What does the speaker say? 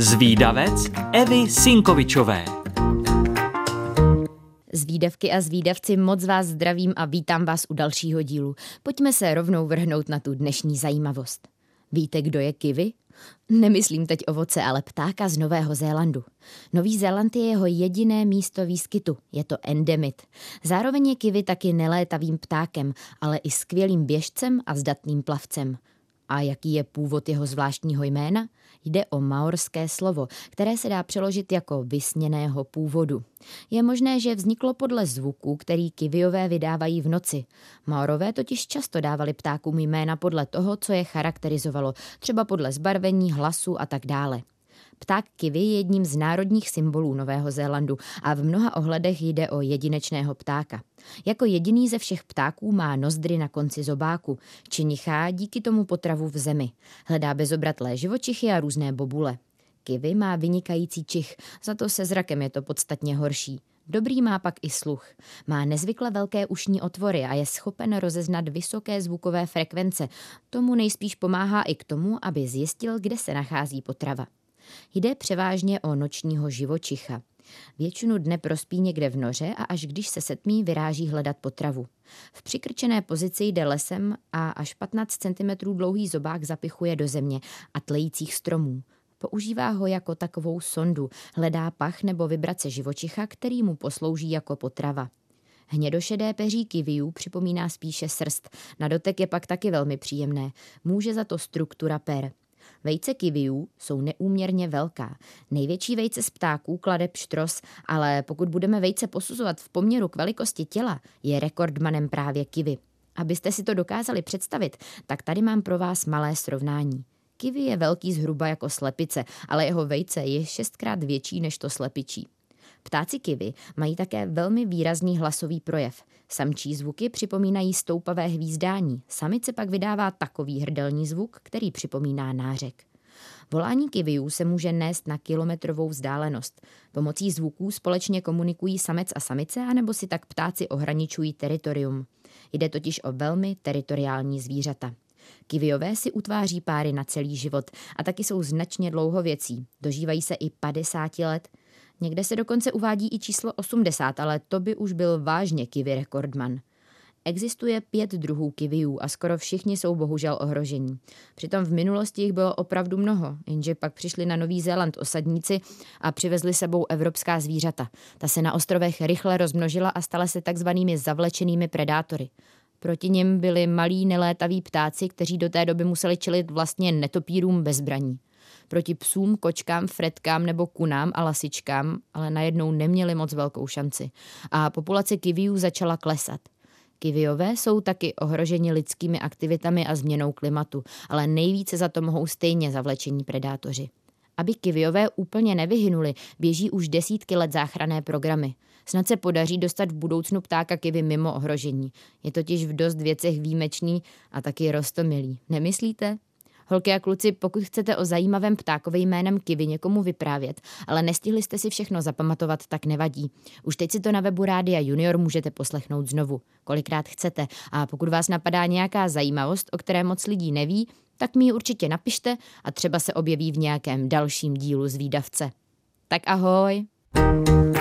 Zvídavec Evy Sinkovičové. Zvídavky a zvídavci, moc vás zdravím a vítám vás u dalšího dílu. Pojďme se rovnou vrhnout na tu dnešní zajímavost. Víte, kdo je kivy? Nemyslím teď ovoce, ale ptáka z Nového Zélandu. Nový Zéland je jeho jediné místo výskytu, je to endemit. Zároveň je kivy taky nelétavým ptákem, ale i skvělým běžcem a zdatným plavcem. A jaký je původ jeho zvláštního jména? Jde o maorské slovo, které se dá přeložit jako vysněného původu. Je možné, že vzniklo podle zvuku, který kiviové vydávají v noci. Maorové totiž často dávali ptákům jména podle toho, co je charakterizovalo, třeba podle zbarvení, hlasu a tak dále. Pták kivy je jedním z národních symbolů Nového Zélandu a v mnoha ohledech jde o jedinečného ptáka. Jako jediný ze všech ptáků má nozdry na konci zobáku, činichá díky tomu potravu v zemi. Hledá bezobratlé živočichy a různé bobule. Kivy má vynikající čich, za to se zrakem je to podstatně horší. Dobrý má pak i sluch. Má nezvykle velké ušní otvory a je schopen rozeznat vysoké zvukové frekvence. Tomu nejspíš pomáhá i k tomu, aby zjistil, kde se nachází potrava. Jde převážně o nočního živočicha. Většinu dne prospí někde v noře a až když se setmí, vyráží hledat potravu. V přikrčené pozici jde lesem a až 15 cm dlouhý zobák zapichuje do země a tlejících stromů. Používá ho jako takovou sondu, hledá pach nebo vibrace živočicha, který mu poslouží jako potrava. Hnědošedé peří kiviů připomíná spíše srst, na dotek je pak taky velmi příjemné. Může za to struktura per. Vejce kiviů jsou neúměrně velká. Největší vejce z ptáků klade pštros, ale pokud budeme vejce posuzovat v poměru k velikosti těla, je rekordmanem právě kivy. Abyste si to dokázali představit, tak tady mám pro vás malé srovnání. Kivy je velký zhruba jako slepice, ale jeho vejce je šestkrát větší než to slepičí. Ptáci kivy mají také velmi výrazný hlasový projev. Samčí zvuky připomínají stoupavé hvízdání, samice pak vydává takový hrdelní zvuk, který připomíná nářek. Volání kiviů se může nést na kilometrovou vzdálenost. Pomocí zvuků společně komunikují samec a samice, anebo si tak ptáci ohraničují teritorium. Jde totiž o velmi teritoriální zvířata. Kiviové si utváří páry na celý život a taky jsou značně dlouhověcí. Dožívají se i 50 let, Někde se dokonce uvádí i číslo 80, ale to by už byl vážně kivy rekordman. Existuje pět druhů kiviů a skoro všichni jsou bohužel ohrožení. Přitom v minulosti jich bylo opravdu mnoho, jenže pak přišli na Nový Zéland osadníci a přivezli sebou evropská zvířata. Ta se na ostrovech rychle rozmnožila a stala se takzvanými zavlečenými predátory. Proti nim byli malí nelétaví ptáci, kteří do té doby museli čelit vlastně netopírům bez zbraní proti psům, kočkám, fretkám nebo kunám a lasičkám, ale najednou neměli moc velkou šanci. A populace kiviů začala klesat. Kiviové jsou taky ohroženi lidskými aktivitami a změnou klimatu, ale nejvíce za to mohou stejně zavlečení predátoři. Aby kiviové úplně nevyhynuli, běží už desítky let záchranné programy. Snad se podaří dostat v budoucnu ptáka kivy mimo ohrožení. Je totiž v dost věcech výjimečný a taky rostomilý. Nemyslíte? Holky a kluci, pokud chcete o zajímavém ptákovi jménem Kivy někomu vyprávět, ale nestihli jste si všechno zapamatovat, tak nevadí. Už teď si to na webu Rádia Junior můžete poslechnout znovu, kolikrát chcete. A pokud vás napadá nějaká zajímavost, o které moc lidí neví, tak mi ji určitě napište a třeba se objeví v nějakém dalším dílu z výdavce. Tak ahoj! thank you